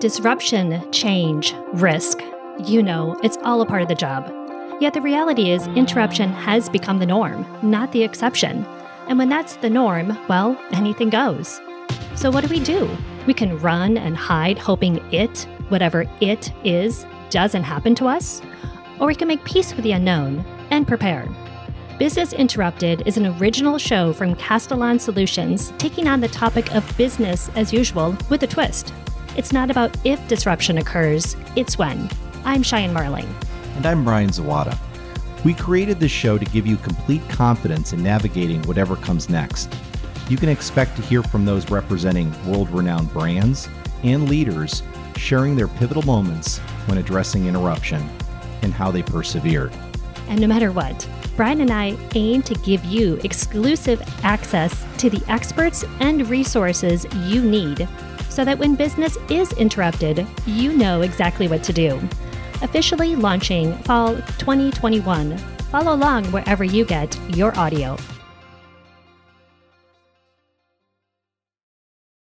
Disruption, change, risk. You know, it's all a part of the job. Yet the reality is, interruption has become the norm, not the exception. And when that's the norm, well, anything goes. So what do we do? We can run and hide, hoping it, whatever it is, doesn't happen to us. Or we can make peace with the unknown and prepare. Business Interrupted is an original show from Castellan Solutions taking on the topic of business as usual with a twist. It's not about if disruption occurs, it's when. I'm Cheyenne Marling. And I'm Brian Zawada. We created this show to give you complete confidence in navigating whatever comes next. You can expect to hear from those representing world renowned brands and leaders sharing their pivotal moments when addressing interruption and how they persevered. And no matter what, Brian and I aim to give you exclusive access to the experts and resources you need so that when business is interrupted, you know exactly what to do. Officially launching fall 2021. Follow along wherever you get your audio.